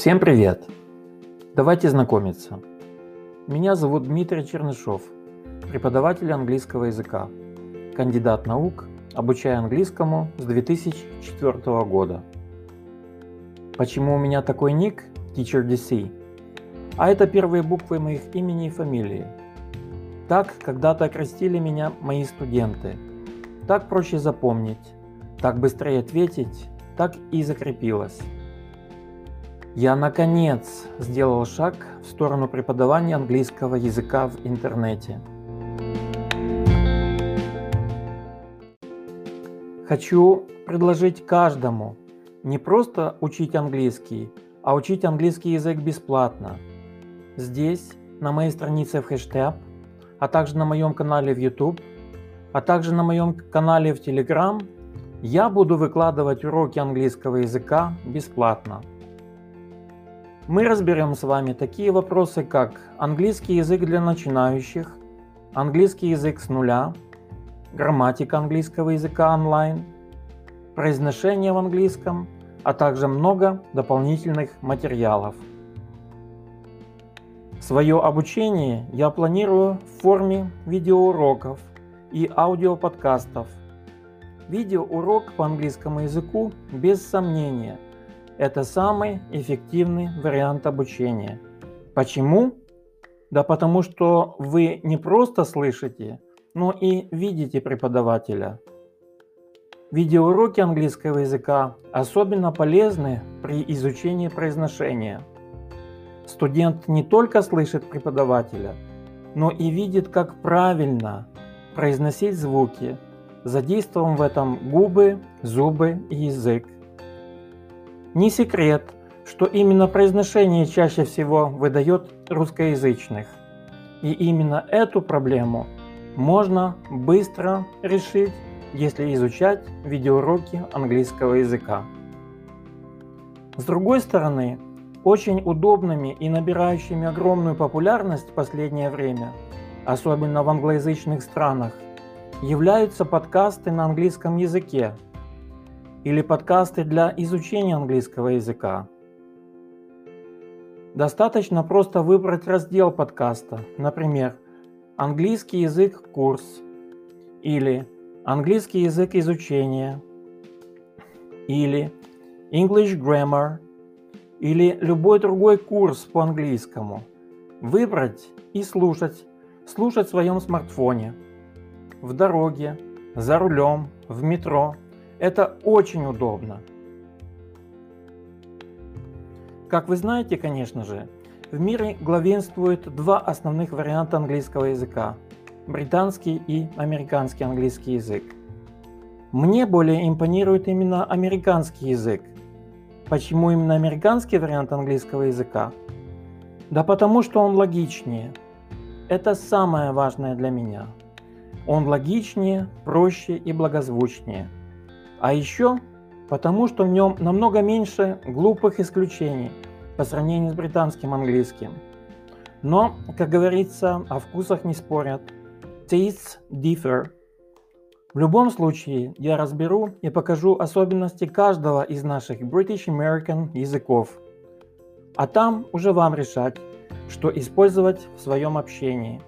Всем привет! Давайте знакомиться. Меня зовут Дмитрий Чернышов, преподаватель английского языка, кандидат наук, обучаю английскому с 2004 года. Почему у меня такой ник Teacher DC? А это первые буквы моих имени и фамилии. Так когда-то окрестили меня мои студенты. Так проще запомнить, так быстрее ответить, так и закрепилось. Я наконец сделал шаг в сторону преподавания английского языка в интернете. Хочу предложить каждому не просто учить английский, а учить английский язык бесплатно. Здесь, на моей странице в хэштег, а также на моем канале в YouTube, а также на моем канале в Telegram, я буду выкладывать уроки английского языка бесплатно. Мы разберем с вами такие вопросы, как английский язык для начинающих, английский язык с нуля, грамматика английского языка онлайн, произношение в английском, а также много дополнительных материалов. Свое обучение я планирую в форме видеоуроков и аудиоподкастов. Видеоурок по английскому языку без сомнения – это самый эффективный вариант обучения. Почему? Да потому что вы не просто слышите, но и видите преподавателя. Видеоуроки английского языка особенно полезны при изучении произношения. Студент не только слышит преподавателя, но и видит, как правильно произносить звуки, задействовав в этом губы, зубы и язык. Не секрет, что именно произношение чаще всего выдает русскоязычных. И именно эту проблему можно быстро решить, если изучать видеоуроки английского языка. С другой стороны, очень удобными и набирающими огромную популярность в последнее время, особенно в англоязычных странах, являются подкасты на английском языке – или подкасты для изучения английского языка. Достаточно просто выбрать раздел подкаста, например, «Английский язык курс» или «Английский язык изучения» или «English Grammar» или любой другой курс по английскому. Выбрать и слушать, слушать в своем смартфоне, в дороге, за рулем, в метро – это очень удобно. Как вы знаете, конечно же, в мире главенствуют два основных варианта английского языка – британский и американский английский язык. Мне более импонирует именно американский язык. Почему именно американский вариант английского языка? Да потому что он логичнее. Это самое важное для меня. Он логичнее, проще и благозвучнее – а еще потому, что в нем намного меньше глупых исключений по сравнению с британским английским. Но, как говорится, о вкусах не спорят. Tastes differ. В любом случае, я разберу и покажу особенности каждого из наших British American языков. А там уже вам решать, что использовать в своем общении.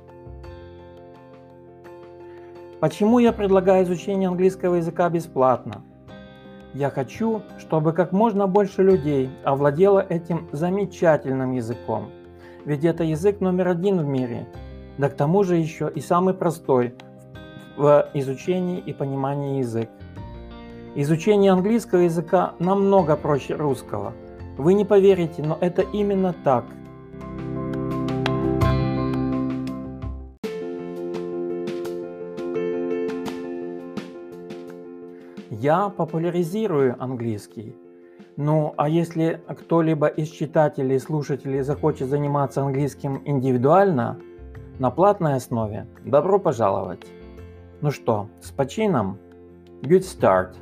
Почему я предлагаю изучение английского языка бесплатно? Я хочу, чтобы как можно больше людей овладело этим замечательным языком. Ведь это язык номер один в мире, да к тому же еще и самый простой в изучении и понимании язык. Изучение английского языка намного проще русского. Вы не поверите, но это именно так – Я популяризирую английский. Ну, а если кто-либо из читателей слушателей захочет заниматься английским индивидуально, на платной основе, добро пожаловать. Ну что, с почином? Good start!